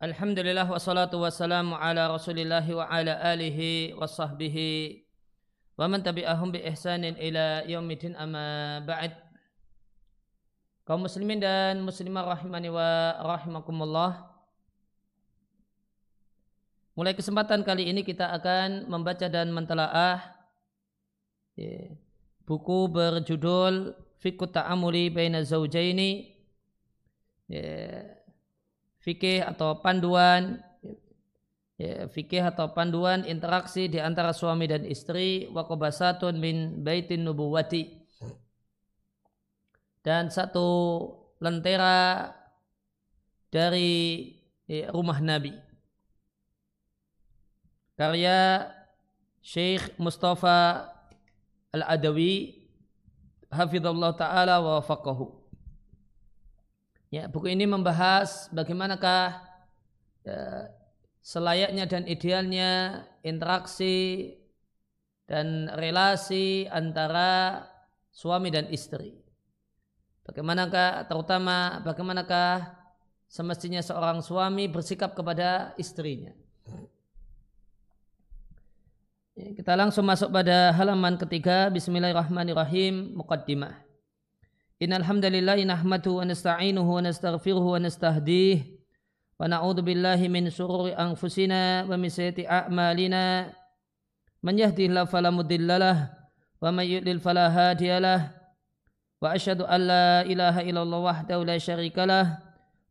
Alhamdulillah wassalatu wassalamu ala rasulillah wa ala alihi wa sahbihi wa man tabi'ahum bi ihsanin ila yaumidin amma ba'd. Kaum muslimin dan muslimah rahimani wa rahimakumullah. Mulai kesempatan kali ini kita akan membaca dan mentelaah ya, buku berjudul Fikut Ta'amuli Baina Zawjaini. Ya, fikih atau panduan ya, fikih atau panduan interaksi di antara suami dan istri wakobasatun min baitin nubuwati. Dan satu lentera dari ya, rumah Nabi. Karya Syekh Mustafa Al-Adawi hafizallahu taala wa faqahu Ya, buku ini membahas bagaimanakah ya, selayaknya dan idealnya interaksi dan relasi antara suami dan istri. Bagaimanakah terutama bagaimanakah semestinya seorang suami bersikap kepada istrinya. Ya, kita langsung masuk pada halaman ketiga Bismillahirrahmanirrahim Muqaddimah Innal hamdalillah nahmaduhu wa nasta'inuhu wa nastaghfiruhu wa nastahdih wa na'udzu billahi min shururi anfusina wa min sayyiati a'malina man yahdihillahu fala mudhillalah wa man yudlil fala hadiyalah wa asyhadu an la ilaha illallah wahdahu la syarikalah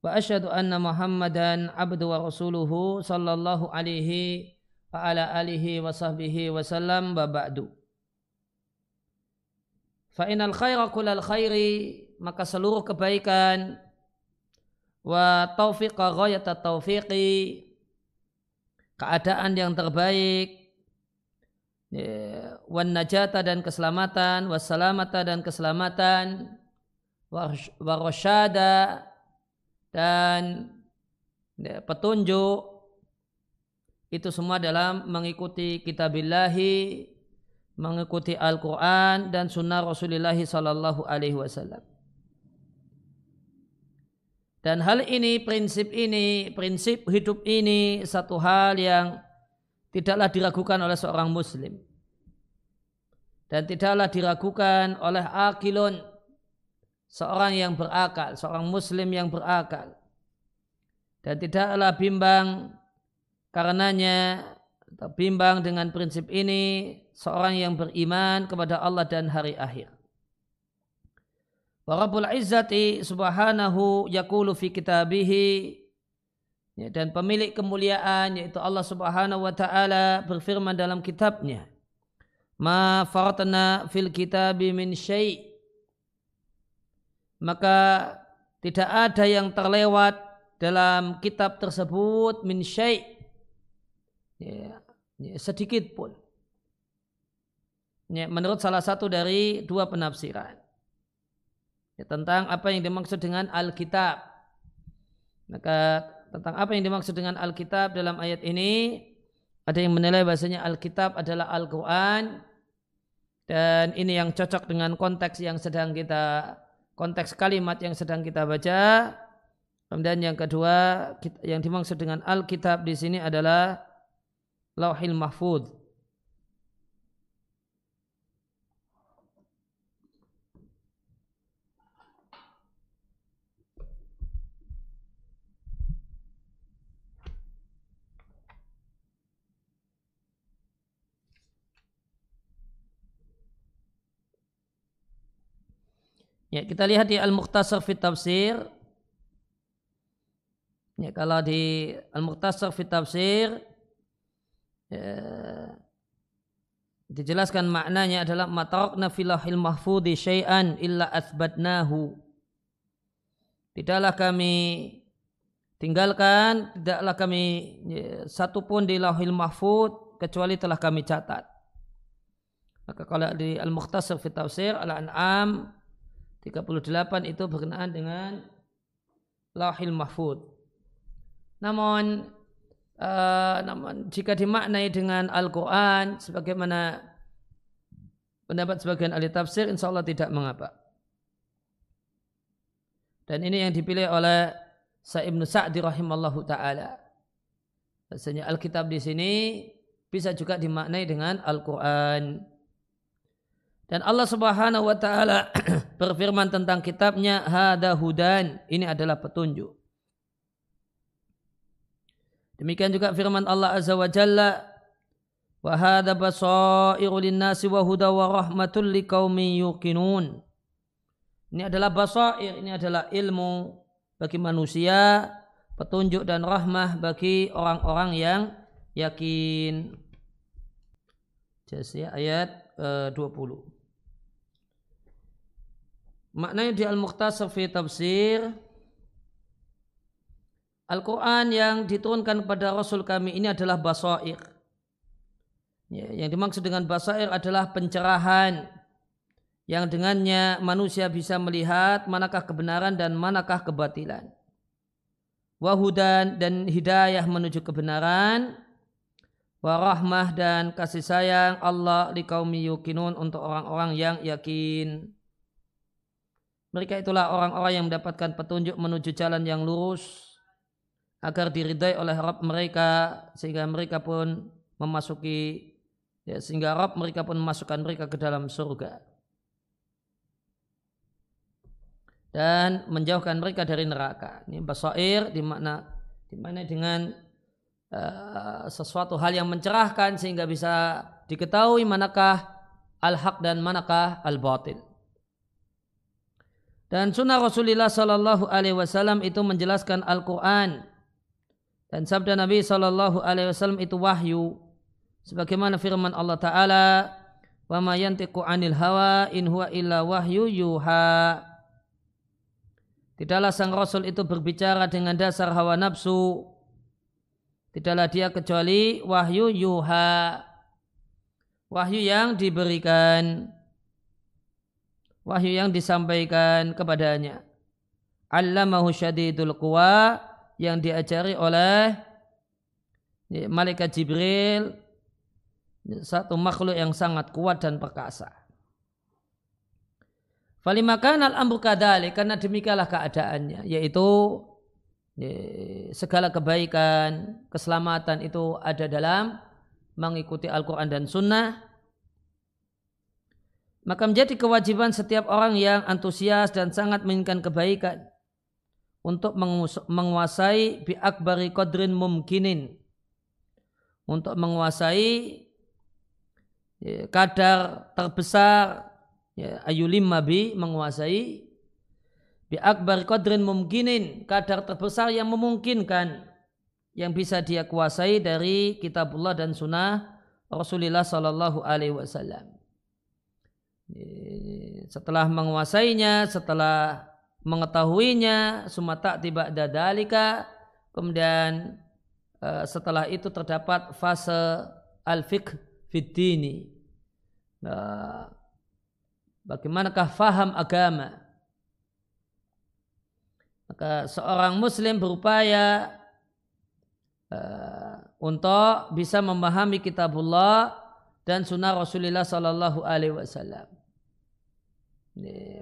wa asyhadu anna muhammadan abdu wa rasuluhu sallallahu alaihi wa ala alihi wa sahbihi wa sallam wa ba'du Fa'inal khaira kulal khairi maka seluruh kebaikan. Wa taufiqa ghayata taufiqi keadaan yang terbaik. Ya, wan najata dan keselamatan wassalamata dan keselamatan warosyada dan ya, petunjuk. Itu semua dalam mengikuti kitabillahi mengikuti Al-Quran dan Sunnah Rasulullah Sallallahu Alaihi Wasallam. Dan hal ini, prinsip ini, prinsip hidup ini satu hal yang tidaklah diragukan oleh seorang Muslim dan tidaklah diragukan oleh akilun seorang yang berakal, seorang Muslim yang berakal dan tidaklah bimbang karenanya atau bimbang dengan prinsip ini seorang yang beriman kepada Allah dan hari akhir. Wa Rabbul Izzati subhanahu yakulu fi kitabihi ya, dan pemilik kemuliaan yaitu Allah subhanahu wa ta'ala berfirman dalam kitabnya ma faratna fil kitabi min syai' maka tidak ada yang terlewat dalam kitab tersebut min syai' ya, ya, sedikit pun ya, menurut salah satu dari dua penafsiran ya, tentang apa yang dimaksud dengan Alkitab. Maka tentang apa yang dimaksud dengan Alkitab dalam ayat ini ada yang menilai bahasanya Alkitab adalah Al-Quran dan ini yang cocok dengan konteks yang sedang kita konteks kalimat yang sedang kita baca. Kemudian yang kedua yang dimaksud dengan Alkitab di sini adalah Lauhil Mahfud. Ya, kita lihat di Al-Mukhtasar fit Tafsir. Ya, kalau di Al-Mukhtasar fit Tafsir ya, dijelaskan maknanya adalah matarokna filahil mahfudi syai'an illa asbatnahu. Tidaklah kami tinggalkan, tidaklah kami ya, satu pun di lahil mahfud kecuali telah kami catat. Maka kalau di Al-Mukhtasar fit Tafsir Al-An'am 38 itu berkenaan dengan lahil mahfud. Namun, uh, namun jika dimaknai dengan Al-Quran sebagaimana pendapat sebagian ahli tafsir insya Allah tidak mengapa. Dan ini yang dipilih oleh Sa Ibnu Sa'di rahimallahu taala. Bahasanya Alkitab di sini bisa juga dimaknai dengan Al-Qur'an. Dan Allah Subhanahu wa taala berfirman tentang kitabnya hada hudan, ini adalah petunjuk. Demikian juga firman Allah Azza wa Jalla wa hadha basairu linnasi wa huda wa rahmatul yuqinun. Ini adalah basair, ini adalah ilmu bagi manusia, petunjuk dan rahmah bagi orang-orang yang yakin. Jadi ayat uh, 20. Maknanya di Al-Mukhtasar fi Tafsir Al-Quran yang diturunkan kepada Rasul kami ini adalah basair. Ya, yang dimaksud dengan basair adalah pencerahan yang dengannya manusia bisa melihat manakah kebenaran dan manakah kebatilan. Wahudan dan hidayah menuju kebenaran. Warahmah dan kasih sayang Allah di kaum yukinun untuk orang-orang yang yakin. Mereka itulah orang-orang yang mendapatkan petunjuk menuju jalan yang lurus agar diridai oleh Rabb mereka sehingga mereka pun memasuki ya, sehingga Rabb mereka pun memasukkan mereka ke dalam surga dan menjauhkan mereka dari neraka. Ini basair di mana di mana dengan uh, sesuatu hal yang mencerahkan sehingga bisa diketahui manakah al-haq dan manakah al-batil. Dan sunnah Rasulullah Sallallahu Alaihi Wasallam itu menjelaskan Al-Quran dan sabda Nabi Sallallahu Alaihi Wasallam itu wahyu. Sebagaimana firman Allah Taala, "Wa ma yantiqu anil hawa in huwa illa wahyu yuha." Tidaklah sang Rasul itu berbicara dengan dasar hawa nafsu. Tidaklah dia kecuali wahyu yuha. Wahyu yang diberikan wahyu yang disampaikan kepadanya. Allamahu syadidul quwa yang diajari oleh malaikat Jibril satu makhluk yang sangat kuat dan perkasa. Falimakan al-amru kadali karena demikianlah keadaannya yaitu segala kebaikan, keselamatan itu ada dalam mengikuti Al-Quran dan Sunnah maka menjadi kewajiban setiap orang yang antusias dan sangat menginginkan kebaikan untuk menguasai bi akbari qadrin mumkinin. Untuk menguasai ya, kadar terbesar ya, ayulim mabi menguasai bi akbari qadrin mumkinin kadar terbesar yang memungkinkan yang bisa dia kuasai dari kitabullah dan sunnah Rasulullah sallallahu alaihi wasallam. Setelah menguasainya, setelah mengetahuinya, sumata tiba dadalika, kemudian eh, setelah itu terdapat fase al-fiqh fiddini. Nah, bagaimanakah faham agama? Maka seorang muslim berupaya uh, untuk bisa memahami kitabullah dan sunnah Rasulullah Sallallahu Alaihi Wasallam.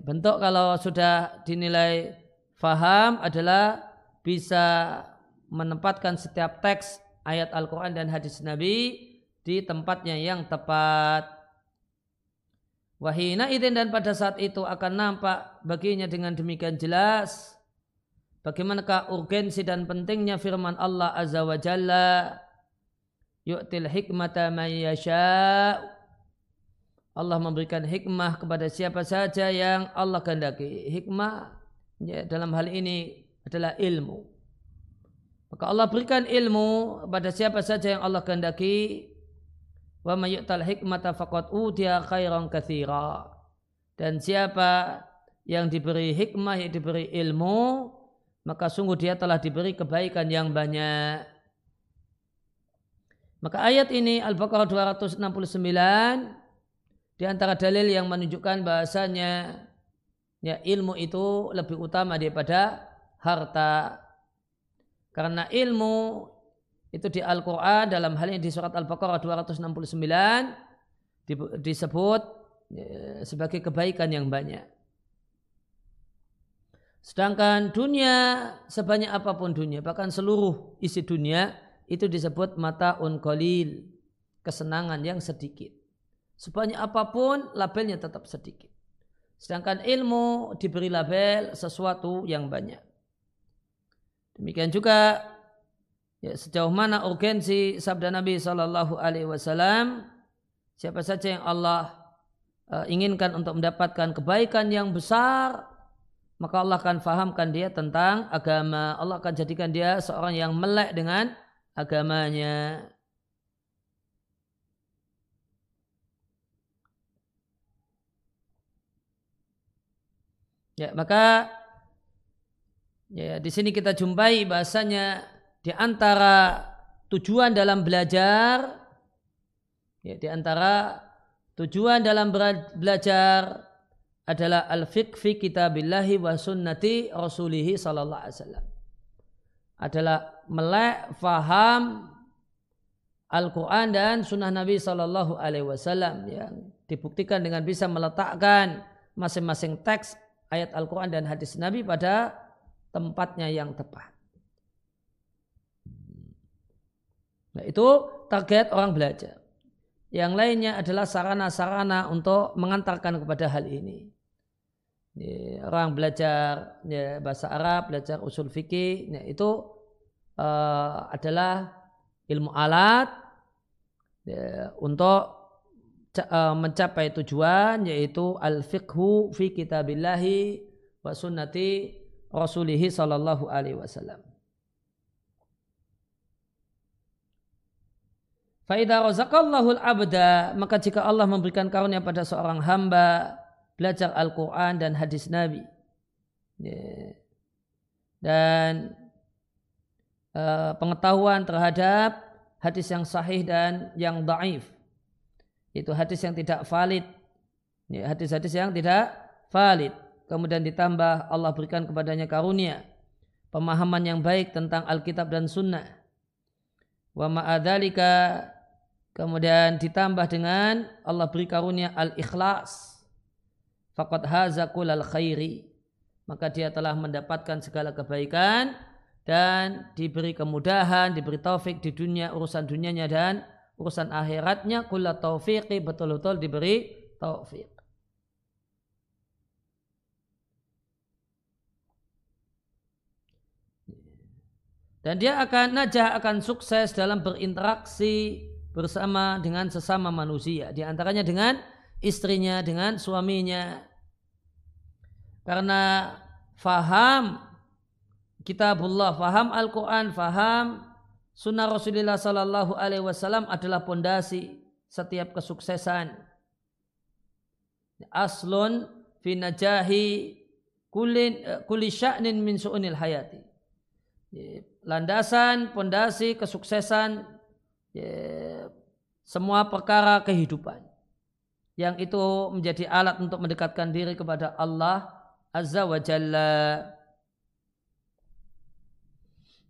Bentuk kalau sudah dinilai faham adalah bisa menempatkan setiap teks ayat Al-Quran dan hadis Nabi di tempatnya yang tepat. Wahina idin dan pada saat itu akan nampak baginya dengan demikian jelas. Bagaimanakah urgensi dan pentingnya firman Allah Azza wa Jalla? Yu'til hikmata man yasha' Allah memberikan hikmah kepada siapa saja yang Allah kehendaki. Hikmah ya, dalam hal ini adalah ilmu. Maka Allah berikan ilmu kepada siapa saja yang Allah kehendaki. Wa mayyu'tal hikmata faqad utiya khairan katsira. Dan siapa yang diberi hikmah, yang diberi ilmu, maka sungguh dia telah diberi kebaikan yang banyak. Maka ayat ini Al-Baqarah 269 di antara dalil yang menunjukkan bahasanya ya ilmu itu lebih utama daripada harta. Karena ilmu itu di Al-Quran dalam hal ini di surat Al-Baqarah 269 disebut ya, sebagai kebaikan yang banyak. Sedangkan dunia sebanyak apa pun dunia, bahkan seluruh isi dunia itu disebut mata unkolil, kesenangan yang sedikit. Sebanyak apa pun labelnya tetap sedikit. Sedangkan ilmu diberi label sesuatu yang banyak. Demikian juga ya, sejauh mana urgensi sabda Nabi Shallallahu Alaihi Wasallam, siapa saja yang Allah uh, inginkan untuk mendapatkan kebaikan yang besar, maka Allah akan fahamkan dia tentang agama. Allah akan jadikan dia seorang yang melek dengan agamanya. Ya, maka ya di sini kita jumpai bahasanya di antara tujuan dalam belajar ya di antara tujuan dalam belajar adalah al-fiqh fi kitabillahi wa sunnati rasulihi sallallahu alaihi wasallam. Adalah melek faham Al-Quran dan sunnah Nabi Sallallahu Alaihi Wasallam yang dibuktikan dengan bisa meletakkan masing-masing teks ayat Al-Quran dan hadis Nabi pada tempatnya yang tepat. Nah, itu target orang belajar. Yang lainnya adalah sarana-sarana untuk mengantarkan kepada hal ini ya, orang belajar ya, bahasa Arab, belajar usul fikih, ya, itu uh, adalah ilmu alat ya, untuk mencapai tujuan yaitu al-fiqhu fi kitabillahi wa sunnati rasulihi sallallahu alaihi wasallam. Faidah razaqallahu al-abda maka jika Allah memberikan karunia pada seorang hamba belajar Al-Quran dan hadis Nabi. Ya. Dan uh, pengetahuan terhadap hadis yang sahih dan yang daif. Itu hadis yang tidak valid. Ya, hadis-hadis yang tidak valid. Kemudian ditambah Allah berikan kepadanya karunia. Pemahaman yang baik tentang Alkitab dan Sunnah. Wa ma'adhalika kemudian ditambah dengan Allah beri karunia al-ikhlas faqad haza kulal khairi maka dia telah mendapatkan segala kebaikan dan diberi kemudahan, diberi taufik di dunia urusan dunianya dan urusan akhiratnya kula taufiqi betul-betul diberi taufik. Dan dia akan najah akan sukses dalam berinteraksi bersama dengan sesama manusia. Di antaranya dengan istrinya, dengan suaminya. Karena faham kitabullah, faham Al-Quran, faham sunnah Rasulullah Sallallahu Alaihi Wasallam adalah pondasi setiap kesuksesan. Aslun fi najahi kulin kuli sya'nin min su'unil hayati. Landasan, pondasi, kesuksesan semua perkara kehidupan yang itu menjadi alat untuk mendekatkan diri kepada Allah Azza wa Jalla.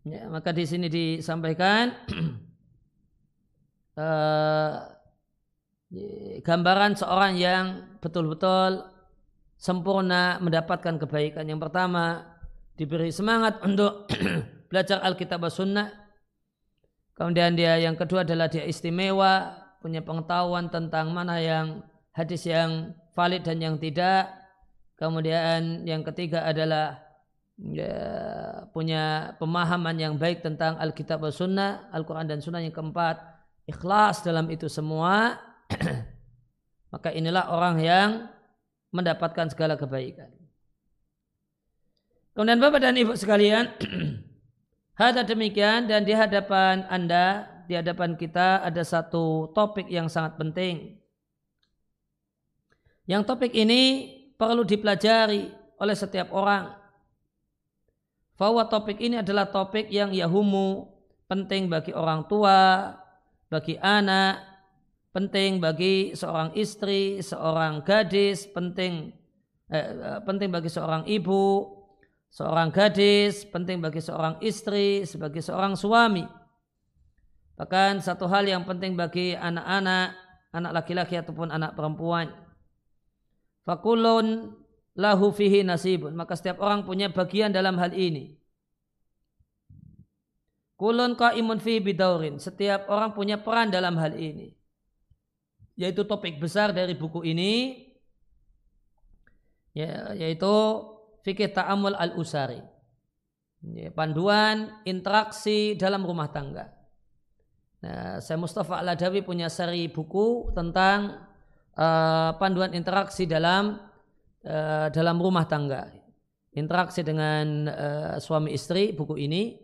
Ya, maka di sini disampaikan uh, gambaran seorang yang betul-betul sempurna mendapatkan kebaikan. Yang pertama diberi semangat untuk belajar Alkitab dan Sunnah. Kemudian dia yang kedua adalah dia istimewa, punya pengetahuan tentang mana yang hadis yang valid dan yang tidak. Kemudian yang ketiga adalah ya, punya pemahaman yang baik tentang Alkitab dan Sunnah, Al-Quran dan Sunnah. Yang keempat, ikhlas dalam itu semua. Maka inilah orang yang mendapatkan segala kebaikan. Kemudian Bapak dan Ibu sekalian, hada demikian dan di hadapan Anda, di hadapan kita ada satu topik yang sangat penting yang topik ini perlu dipelajari oleh setiap orang. Bahwa topik ini adalah topik yang yahumu penting bagi orang tua, bagi anak, penting bagi seorang istri, seorang gadis, penting eh, eh, penting bagi seorang ibu, seorang gadis, penting bagi seorang istri, sebagai seorang suami. Bahkan satu hal yang penting bagi anak-anak, anak laki-laki ataupun anak perempuan. Fakulun lahu fihi nasibun. Maka setiap orang punya bagian dalam hal ini. Kulun imun fihi bidaurin. Setiap orang punya peran dalam hal ini. Yaitu topik besar dari buku ini. Ya, yaitu fikih ta'amul al-usari. Ya, panduan interaksi dalam rumah tangga. Nah, saya Mustafa Al-Adawi punya seri buku tentang uh, panduan interaksi dalam uh, dalam rumah tangga. Interaksi dengan uh, suami istri buku ini.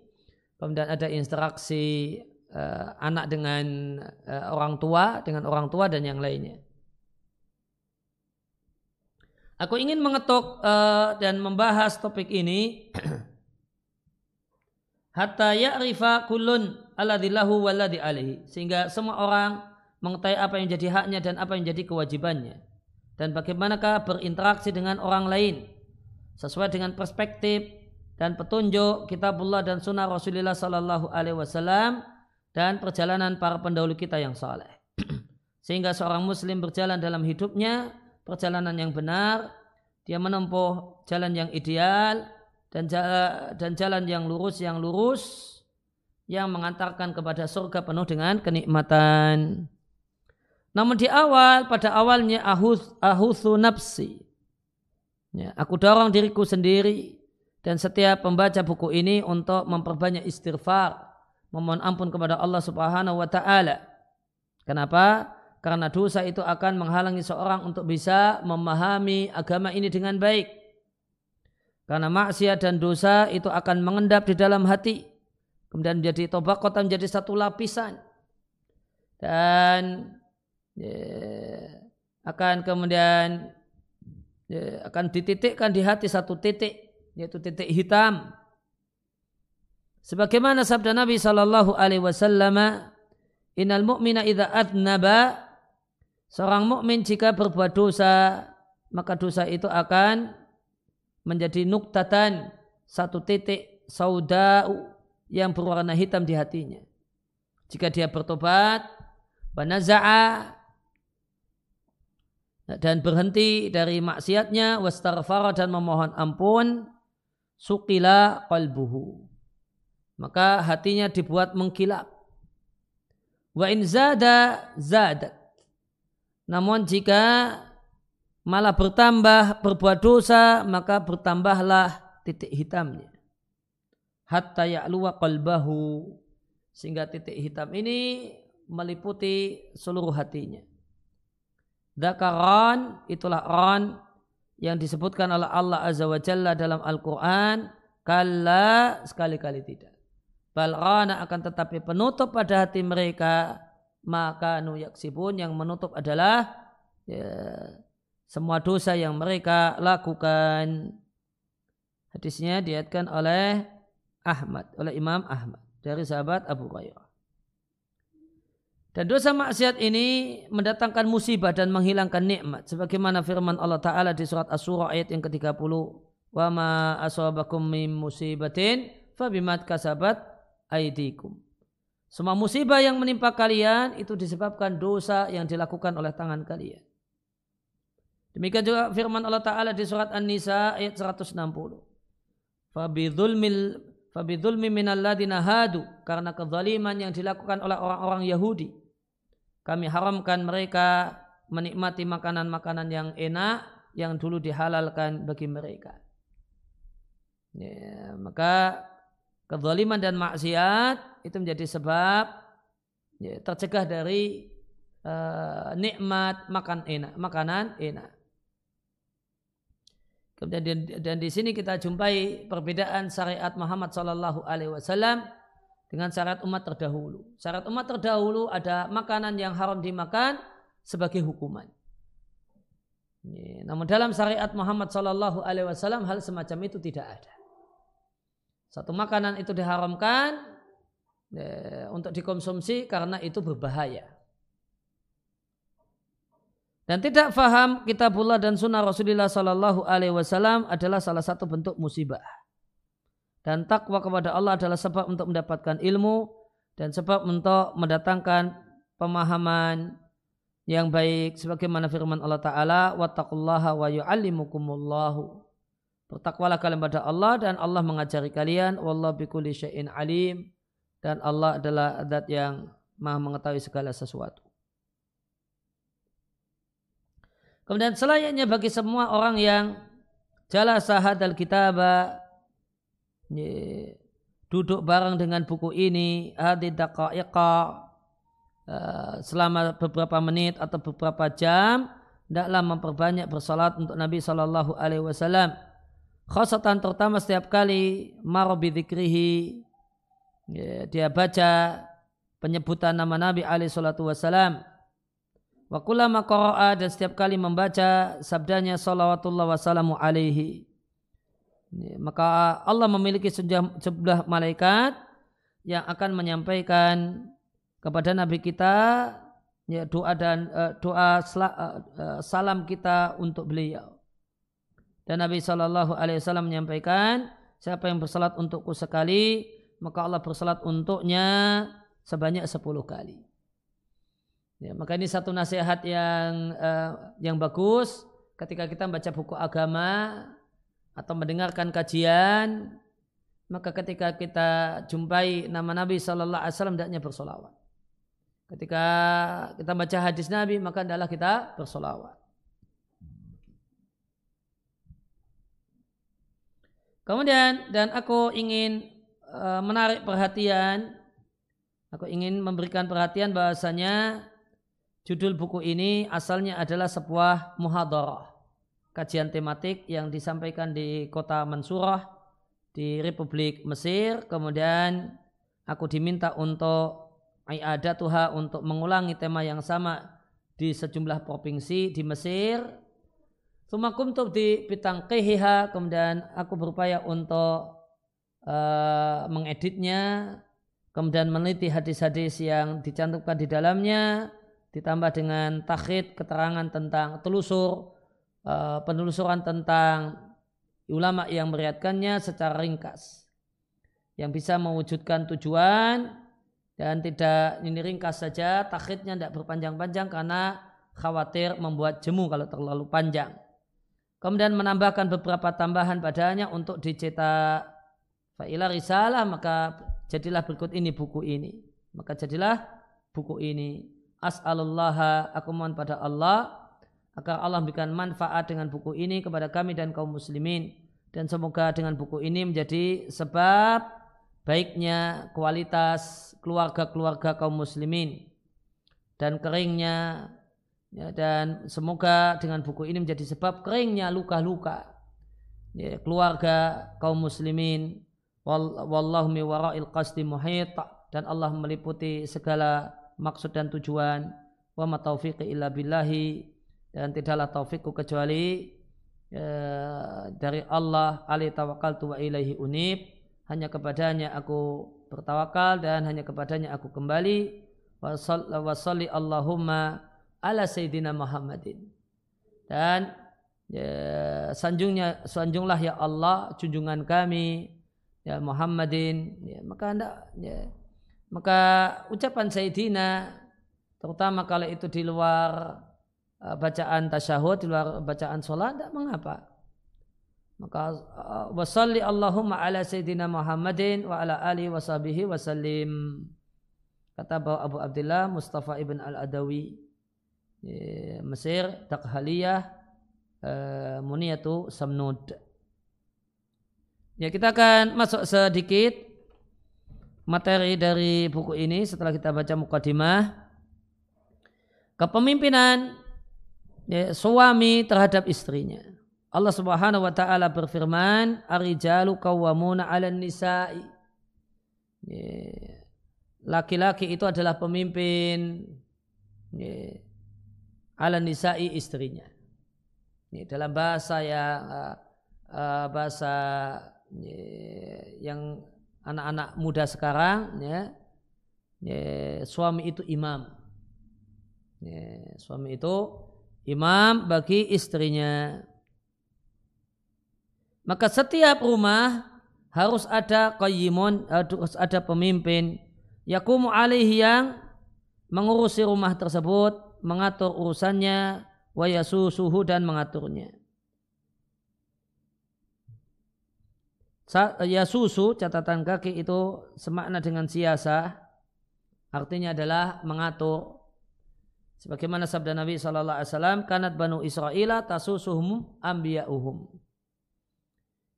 Kemudian ada interaksi uh, anak dengan uh, orang tua, dengan orang tua dan yang lainnya. Aku ingin mengetuk uh, dan membahas topik ini hatta ya'rifa kullun alladillahu walladhi alihi sehingga semua orang mengetahui apa yang jadi haknya dan apa yang jadi kewajibannya dan bagaimanakah berinteraksi dengan orang lain sesuai dengan perspektif dan petunjuk kitabullah dan sunnah Rasulullah sallallahu alaihi wasallam dan perjalanan para pendahulu kita yang saleh sehingga seorang muslim berjalan dalam hidupnya perjalanan yang benar dia menempuh jalan yang ideal dan dan jalan yang lurus yang lurus yang mengantarkan kepada surga penuh dengan kenikmatan. Namun di awal, pada awalnya ahus, ahusu nafsi. Ya, aku dorong diriku sendiri dan setiap pembaca buku ini untuk memperbanyak istighfar, memohon ampun kepada Allah Subhanahu wa taala. Kenapa? Karena dosa itu akan menghalangi seorang untuk bisa memahami agama ini dengan baik. Karena maksiat dan dosa itu akan mengendap di dalam hati. Kemudian menjadi tobat kota menjadi satu lapisan. Dan ya, akan kemudian ya, akan dititikkan di hati satu titik. Yaitu titik hitam. Sebagaimana sabda Nabi Shallallahu Alaihi Wasallam, Inal mu'mina idza adnaba seorang mukmin jika berbuat dosa maka dosa itu akan menjadi nuktatan satu titik sauda yang berwarna hitam di hatinya. Jika dia bertobat, banaza'a dan berhenti dari maksiatnya wastarfara dan memohon ampun sukila qalbuhu. Maka hatinya dibuat mengkilap. Wa in zada zadat. Namun jika malah bertambah berbuat dosa maka bertambahlah titik hitamnya. Hatta ya'luwa qalbahu. Sehingga titik hitam ini meliputi seluruh hatinya Dakaran itulah ran yang disebutkan oleh Allah Azza wa Jalla dalam Al-Quran kalla sekali-kali tidak bal akan tetapi penutup pada hati mereka maka nu yaksibun yang menutup adalah ya, semua dosa yang mereka lakukan. Hadisnya diatkan oleh Ahmad, oleh Imam Ahmad dari sahabat Abu Hurairah. Dan dosa maksiat ini mendatangkan musibah dan menghilangkan nikmat. Sebagaimana firman Allah Ta'ala di surat As-Surah ayat yang ke-30. Wa ma asabakum min musibatin fabimat kasabat. Semua musibah yang menimpa kalian itu disebabkan dosa yang dilakukan oleh tangan kalian. Demikian juga firman Allah Ta'ala di surat An-Nisa ayat 160. Fabidhulmil Fabidhulmi minalladina hadu karena kezaliman yang dilakukan oleh orang-orang Yahudi. Kami haramkan mereka menikmati makanan-makanan yang enak yang dulu dihalalkan bagi mereka. Ya, maka kezaliman dan maksiat itu menjadi sebab ya, tercegah dari uh, nikmat makan enak, makanan enak. Kemudian dan di sini kita jumpai perbedaan syariat Muhammad Sallallahu Alaihi Wasallam dengan syariat umat terdahulu. Syariat umat terdahulu ada makanan yang haram dimakan sebagai hukuman. Namun dalam syariat Muhammad Sallallahu Alaihi Wasallam hal semacam itu tidak ada. Satu makanan itu diharamkan ya, untuk dikonsumsi karena itu berbahaya. Dan tidak faham kitabullah dan sunnah Rasulullah Sallallahu Alaihi Wasallam adalah salah satu bentuk musibah. Dan takwa kepada Allah adalah sebab untuk mendapatkan ilmu dan sebab untuk mendatangkan pemahaman yang baik sebagaimana firman Allah taala wattaqullaha wa yuallimukumullahu. Bertakwalah kalian pada Allah dan Allah mengajari kalian. Wallahu bikulli syai'in alim. Dan Allah adalah zat yang maha mengetahui segala sesuatu. Kemudian selayaknya bagi semua orang yang jala sahad al kitabah duduk bareng dengan buku ini hadid daqa'iqa eh, selama beberapa menit atau beberapa jam hendaklah memperbanyak bersalat untuk Nabi Shallallahu Alaihi Wasallam. Khasatan terutama setiap kali marobi dzikrihi dia baca penyebutan nama Nabi alaihi salatu wasalam wa kullama qara'a dan setiap kali membaca sabdanya salawatullah wassalamu alaihi maka Allah memiliki sebelah malaikat yang akan menyampaikan kepada Nabi kita ya doa dan uh, doa uh, salam kita untuk beliau. Dan Nabi Shallallahu Alaihi Wasallam menyampaikan siapa yang bersalat untukku sekali maka Allah bersalat untuknya sebanyak sepuluh kali. Ya, maka ini satu nasihat yang uh, yang bagus ketika kita membaca buku agama atau mendengarkan kajian maka ketika kita jumpai nama Nabi Shallallahu Alaihi Wasallam tidaknya bersolawat. Ketika kita baca hadis Nabi maka adalah kita bersolawat. Kemudian dan aku ingin uh, menarik perhatian, aku ingin memberikan perhatian bahasanya judul buku ini asalnya adalah sebuah muhadarah kajian tematik yang disampaikan di kota Mansurah di Republik Mesir. Kemudian aku diminta untuk tuha untuk mengulangi tema yang sama di sejumlah provinsi di Mesir. Sumakum tuh di bidang kehiha, kemudian aku berupaya untuk uh, mengeditnya, kemudian meneliti hadis-hadis yang dicantumkan di dalamnya, ditambah dengan takhid keterangan tentang telusur uh, penelusuran tentang ulama yang meriatkannya secara ringkas. Yang bisa mewujudkan tujuan dan tidak ini ringkas saja takhidnya tidak berpanjang-panjang karena khawatir membuat jemu kalau terlalu panjang. Kemudian menambahkan beberapa tambahan padanya untuk dicetak. Fa'ilah risalah maka jadilah berikut ini buku ini. Maka jadilah buku ini. As'alullah aku mohon pada Allah agar Allah memberikan manfaat dengan buku ini kepada kami dan kaum muslimin. Dan semoga dengan buku ini menjadi sebab baiknya kualitas keluarga-keluarga kaum muslimin. Dan keringnya ya, dan semoga dengan buku ini menjadi sebab keringnya luka-luka ya, keluarga kaum muslimin. Wallahu mi wara'il qasdi muhit. Dan Allah meliputi segala maksud dan tujuan. Wa ma taufiqi illa billahi dan tidaklah taufikku kecuali ya, dari Allah alaihi tawakkaltu wa ilaihi unib. Hanya kepadanya aku bertawakal dan hanya kepadanya aku kembali. Wa salli Allahumma ala sayyidina Muhammadin. Dan ya, sanjungnya sanjunglah ya Allah junjungan kami ya Muhammadin. Ya, maka anda ya, maka ucapan sayyidina terutama kalau itu di luar bacaan tasyahud di luar bacaan sholat tidak mengapa? Maka uh, wasalli Allahumma ala sayyidina Muhammadin wa ala alihi wa sahbihi wasallim kata Abu Abdullah Mustafa ibn al-Adawi Mesir Takhaliyah uh, Muniyatu Samnud. Ya kita akan masuk sedikit materi dari buku ini setelah kita baca mukadimah kepemimpinan ya, suami terhadap istrinya. Allah Subhanahu wa taala berfirman, "Ar-rijalu qawwamuna 'alan nisa'i." Ya, laki-laki itu adalah pemimpin ya, 'alan nisa'i istrinya. Ya, dalam bahasa yang uh, uh, bahasa ya, yang anak-anak muda sekarang ya, ya suami itu imam. Ya, suami itu imam bagi istrinya. Maka setiap rumah harus ada qayyimun, harus ada pemimpin yakumu alaihi yang mengurusi rumah tersebut mengatur urusannya wa yasusuhu dan mengaturnya. Yasusu catatan kaki itu semakna dengan siasa artinya adalah mengatur sebagaimana sabda Nabi sallallahu alaihi wasallam kanat banu Israel tasusuhum ambiya'uhum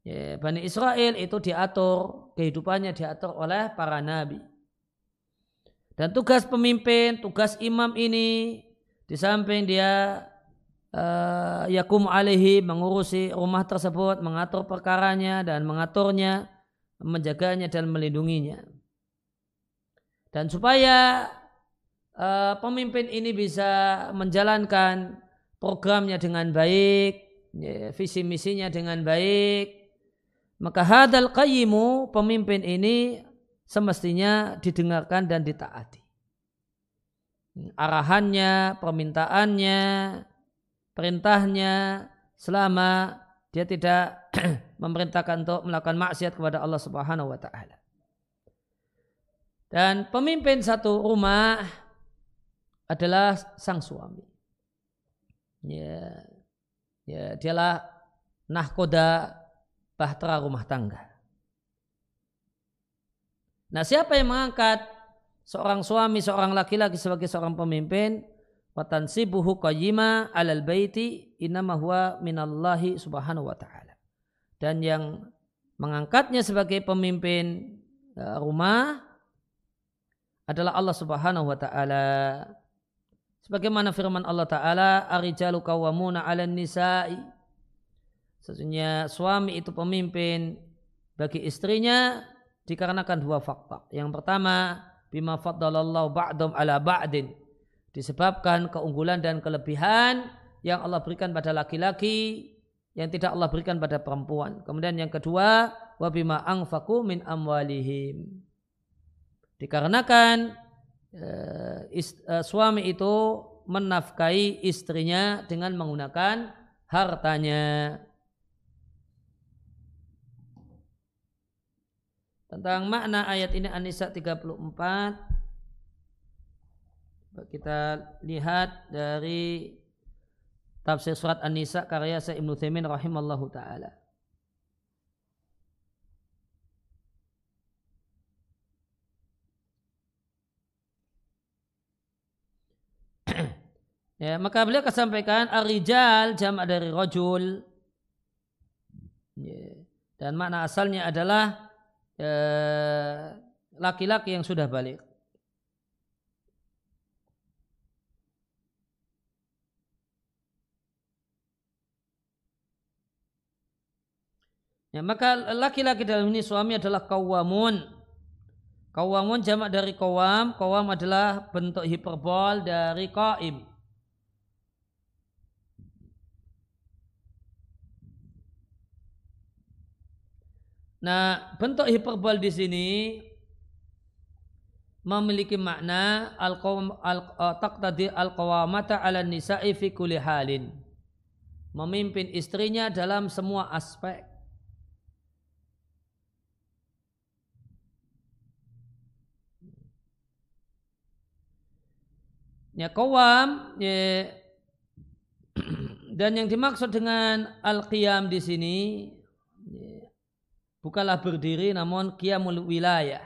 ya, Bani Israel itu diatur kehidupannya diatur oleh para nabi dan tugas pemimpin, tugas imam ini di samping dia uh, yakum alihi mengurusi rumah tersebut, mengatur perkaranya dan mengaturnya, menjaganya dan melindunginya. Dan supaya uh, pemimpin ini bisa menjalankan programnya dengan baik, ya, visi misinya dengan baik, maka hadal qayyimu pemimpin ini semestinya didengarkan dan ditaati. Arahannya, permintaannya, perintahnya selama dia tidak memerintahkan untuk melakukan maksiat kepada Allah Subhanahu wa taala. Dan pemimpin satu rumah adalah sang suami. Ya, ya dialah nahkoda bahtera rumah tangga. Nah siapa yang mengangkat seorang suami, seorang laki-laki sebagai seorang pemimpin, watansibuhu qayyima alal baiti innama huwa minallahi subhanahu wa ta'ala. Dan yang mengangkatnya sebagai pemimpin uh, rumah adalah Allah subhanahu wa ta'ala. Sebagaimana firman Allah Ta'ala, Arijalu kawamuna ala nisa'i. Sesungguhnya suami itu pemimpin bagi istrinya dikarenakan dua faktor. Yang pertama, bima faddalallahu ba'dum ala ba'din. Disebabkan keunggulan dan kelebihan yang Allah berikan pada laki-laki yang tidak Allah berikan pada perempuan. Kemudian yang kedua, wa bima anfaqu min amwalihim. Dikarenakan ist, uh, suami itu menafkahi istrinya dengan menggunakan hartanya. Tentang makna ayat ini An-Nisa 34 kita lihat dari tafsir surat An-Nisa karya Syekh Ibnu Taimin rahimallahu taala. Ya, maka beliau kesampaikan ar-rijal jam' dari rajul. Ya. Dan makna asalnya adalah Eh, laki-laki yang sudah balik. Ya, maka laki-laki dalam ini suami adalah kawamun. Kawamun jamak dari kawam. Kawam adalah bentuk hiperbol dari kaim. Nah, bentuk hiperbol di sini memiliki makna al-taqtadi al-qawamata ala nisa'i fi kulli halin. Memimpin istrinya dalam semua aspek. Ya kawam ya, dan yang dimaksud dengan al-qiyam di sini bukanlah berdiri namun qiyamul wilayah.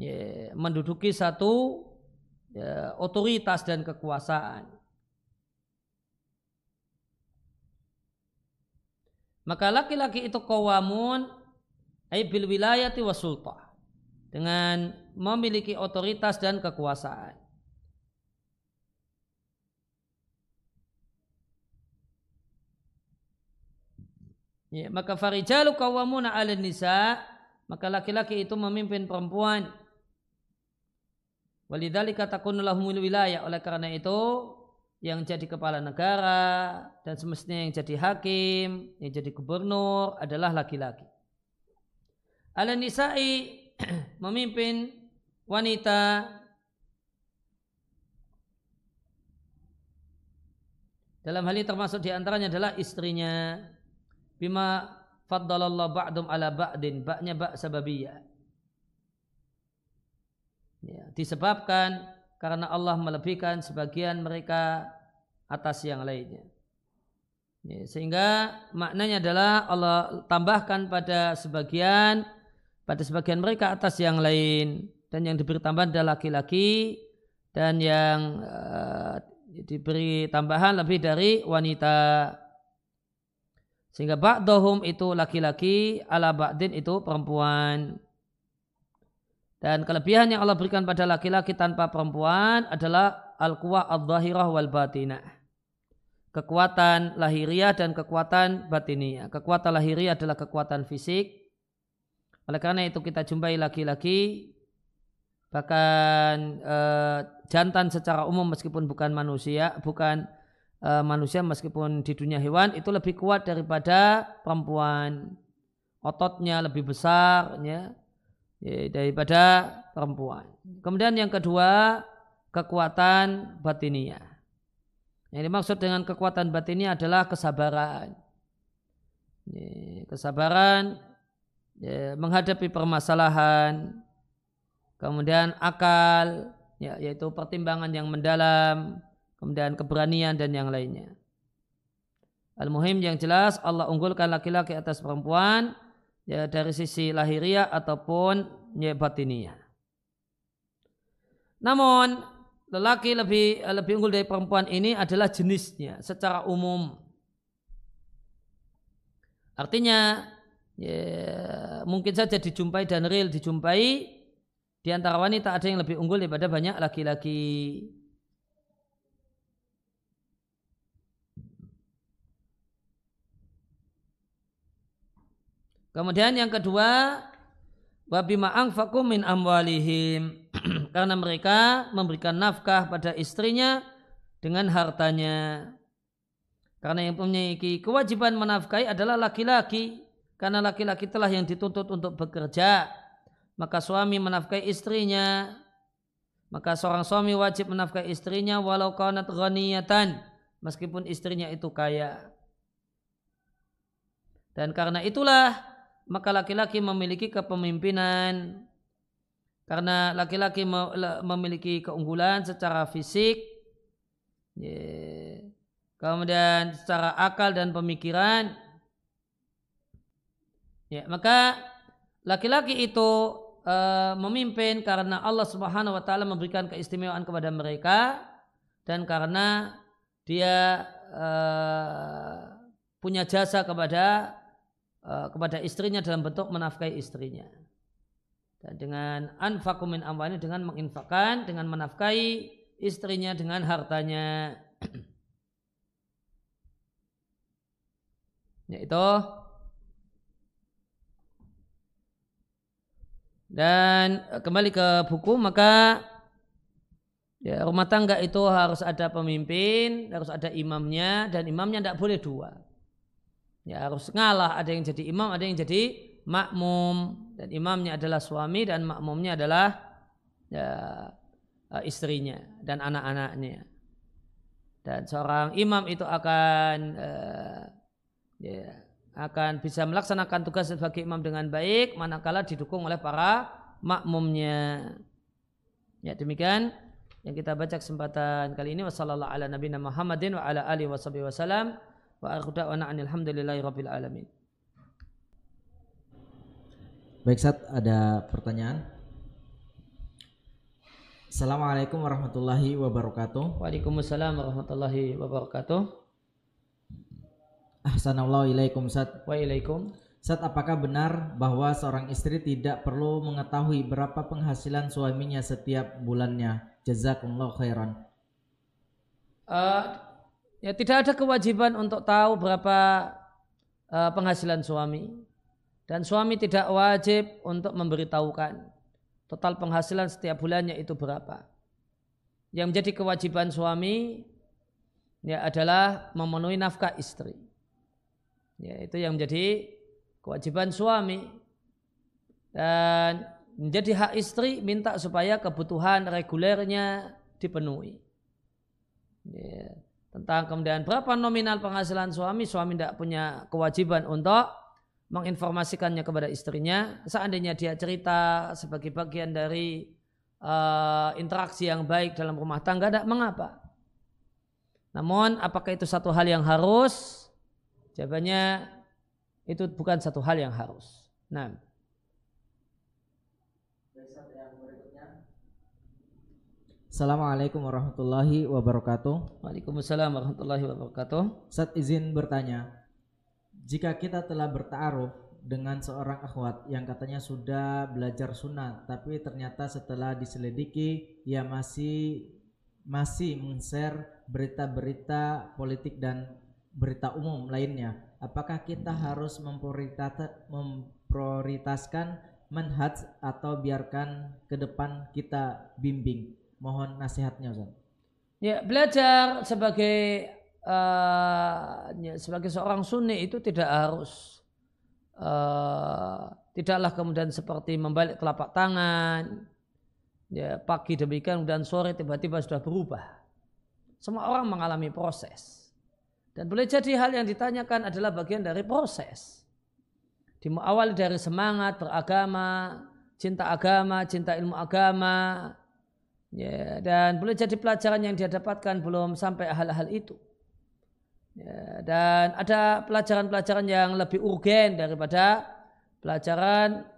Ya, menduduki satu ya, otoritas dan kekuasaan. Maka laki-laki itu kawamun ay bil wilayati wasultah dengan memiliki otoritas dan kekuasaan Ya, maka farijalu kawamuna 'ala nisa, maka laki-laki itu memimpin perempuan. Walidzalika takunu lahumul wilayah. Oleh karena itu yang jadi kepala negara dan semestinya yang jadi hakim, yang jadi gubernur adalah laki-laki. Ala nisa'i memimpin wanita dalam hal ini termasuk di antaranya adalah istrinya bima faddalallahu ba'dum ala ba'din. Ba'nya ba' sababiyah ya, disebabkan karena Allah melebihkan sebagian mereka atas yang lainnya. Ya, sehingga maknanya adalah Allah tambahkan pada sebagian pada sebagian mereka atas yang lain. Dan yang diberi tambahan adalah laki-laki. Dan yang uh, diberi tambahan lebih dari wanita sehingga ba'dahum itu laki-laki ala ba'din itu perempuan dan kelebihan yang Allah berikan pada laki-laki tanpa perempuan adalah al-quwah al-zahirah wal batinah kekuatan lahiriah dan kekuatan batiniah. Kekuatan lahiriah adalah kekuatan fisik. Oleh karena itu kita jumpai laki-laki bahkan e, jantan secara umum meskipun bukan manusia, bukan e, manusia meskipun di dunia hewan itu lebih kuat daripada perempuan. Ototnya lebih besar ya, ya daripada perempuan. Kemudian yang kedua kekuatan batiniah yang dimaksud dengan kekuatan batin ini adalah kesabaran. Kesabaran ya, menghadapi permasalahan, kemudian akal, ya, yaitu pertimbangan yang mendalam, kemudian keberanian dan yang lainnya. Al-Muhim yang jelas Allah unggulkan laki-laki atas perempuan ya dari sisi lahiriah ataupun ya batiniah. Namun lelaki lebih lebih unggul dari perempuan ini adalah jenisnya secara umum. Artinya ya, mungkin saja dijumpai dan real dijumpai di antara wanita ada yang lebih unggul daripada banyak laki-laki. Kemudian yang kedua Wabima angfaku min amwalihim. Karena mereka memberikan nafkah pada istrinya dengan hartanya. Karena yang memiliki kewajiban menafkahi adalah laki-laki. Karena laki-laki telah yang dituntut untuk bekerja. Maka suami menafkahi istrinya. Maka seorang suami wajib menafkahi istrinya walau kaunat ghaniyatan. Meskipun istrinya itu kaya. Dan karena itulah maka laki-laki memiliki kepemimpinan. Karena laki-laki memiliki keunggulan secara fisik. Kemudian secara akal dan pemikiran. Ya maka laki-laki itu uh, memimpin karena Allah Subhanahu wa taala memberikan keistimewaan kepada mereka dan karena dia uh, punya jasa kepada Eh, kepada istrinya dalam bentuk menafkahi istrinya. Dan dengan anfakumin amwani dengan menginfakkan, dengan menafkahi istrinya dengan hartanya. Yaitu dan kembali ke buku maka ya, rumah tangga itu harus ada pemimpin, harus ada imamnya dan imamnya tidak boleh dua. Ya harus ngalah, ada yang jadi imam, ada yang jadi makmum dan imamnya adalah suami dan makmumnya adalah ya, eh, istrinya dan anak-anaknya. Dan seorang imam itu akan uh, ya, akan bisa melaksanakan tugas sebagai imam dengan baik manakala didukung oleh para makmumnya. Ya demikian yang kita baca kesempatan kali ini wasallallahu ala nabiyina Muhammadin wa ala alihi wasallam. Wa akhiru da'wana alhamdulillahi rabbil alamin. Baik Sat, ada pertanyaan? Assalamualaikum warahmatullahi wabarakatuh. Waalaikumsalam warahmatullahi wabarakatuh. Ahsanallahu ilaikum Sat. Wa ilaikum. Sat, apakah benar bahwa seorang istri tidak perlu mengetahui berapa penghasilan suaminya setiap bulannya? Jazakumullah khairan. Uh, Ya tidak ada kewajiban untuk tahu berapa uh, penghasilan suami dan suami tidak wajib untuk memberitahukan total penghasilan setiap bulannya itu berapa. Yang menjadi kewajiban suami ya adalah memenuhi nafkah istri. Ya, itu yang menjadi kewajiban suami. Dan menjadi hak istri minta supaya kebutuhan regulernya dipenuhi. Ya tentang kemudian berapa nominal penghasilan suami, suami tidak punya kewajiban untuk menginformasikannya kepada istrinya. Seandainya dia cerita sebagai bagian dari uh, interaksi yang baik dalam rumah tangga, tidak mengapa. Namun apakah itu satu hal yang harus? Jawabannya itu bukan satu hal yang harus. Nah. Assalamualaikum warahmatullahi wabarakatuh. Waalaikumsalam warahmatullahi wabarakatuh. Saat izin bertanya, jika kita telah bertaruh dengan seorang akhwat yang katanya sudah belajar sunnah, tapi ternyata setelah diselidiki ia masih masih meng-share berita-berita politik dan berita umum lainnya. Apakah kita harus memprioritaskan manhaj atau biarkan ke depan kita bimbing? Mohon nasihatnya Ustaz. Ya, belajar sebagai uh, ya, sebagai seorang sunni itu tidak harus uh, tidaklah kemudian seperti membalik telapak tangan ya pagi demikian dan sore tiba-tiba sudah berubah. Semua orang mengalami proses. Dan boleh jadi hal yang ditanyakan adalah bagian dari proses. Dimulai dari semangat beragama, cinta agama, cinta ilmu agama, Ya, dan boleh jadi pelajaran yang dia dapatkan belum sampai hal-hal itu. Ya, dan ada pelajaran-pelajaran yang lebih urgen daripada pelajaran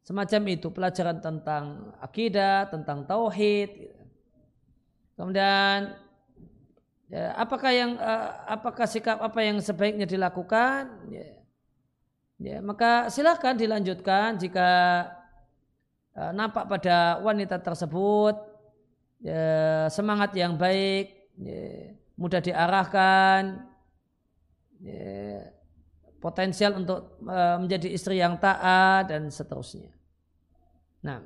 semacam itu, pelajaran tentang akidah, tentang tauhid. Kemudian ya, apakah yang eh, apakah sikap apa yang sebaiknya dilakukan? Ya, ya maka silakan dilanjutkan jika uh, nampak pada wanita tersebut ya, semangat yang baik, ya, mudah diarahkan, ya, potensial untuk uh, menjadi istri yang taat dan seterusnya. Nah.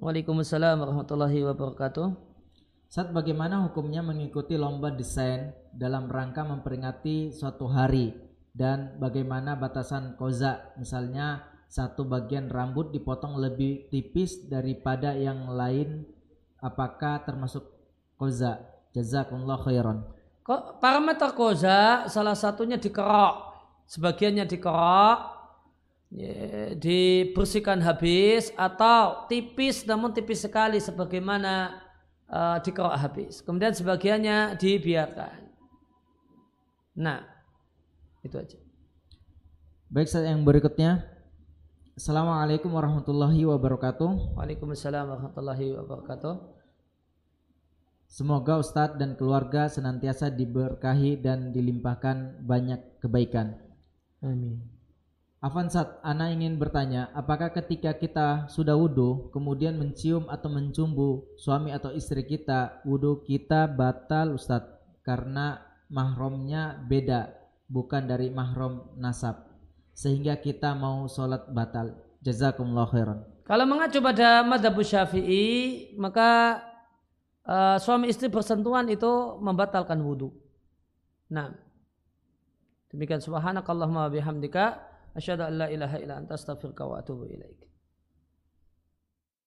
Waalaikumsalam warahmatullahi wabarakatuh. Saat bagaimana hukumnya mengikuti lomba desain dalam rangka memperingati suatu hari dan bagaimana batasan koza? Misalnya satu bagian rambut dipotong lebih tipis daripada yang lain. Apakah termasuk koza? Jazakumullah khairan. Parameter koza salah satunya dikerok? Sebagiannya dikerok dibersihkan habis atau tipis namun tipis sekali sebagaimana uh, dikerok habis. Kemudian sebagiannya dibiarkan. Nah itu aja. Baik, saat yang berikutnya. Assalamualaikum warahmatullahi wabarakatuh. Waalaikumsalam warahmatullahi wabarakatuh. Semoga Ustadz dan keluarga senantiasa diberkahi dan dilimpahkan banyak kebaikan. Amin. Avansat, Ana ingin bertanya, apakah ketika kita sudah wudhu, kemudian mencium atau mencumbu suami atau istri kita, wudhu kita batal Ustadz, karena mahromnya beda bukan dari mahram nasab sehingga kita mau sholat batal. Jazakumullah khairan. Kalau mengacu pada madhab syafi'i maka uh, suami istri bersentuhan itu membatalkan wudhu nah demikian. Subhanakallahumma bihamdika asyhadu an la ilaha illa anta astaghfiruka wa atubu ilaik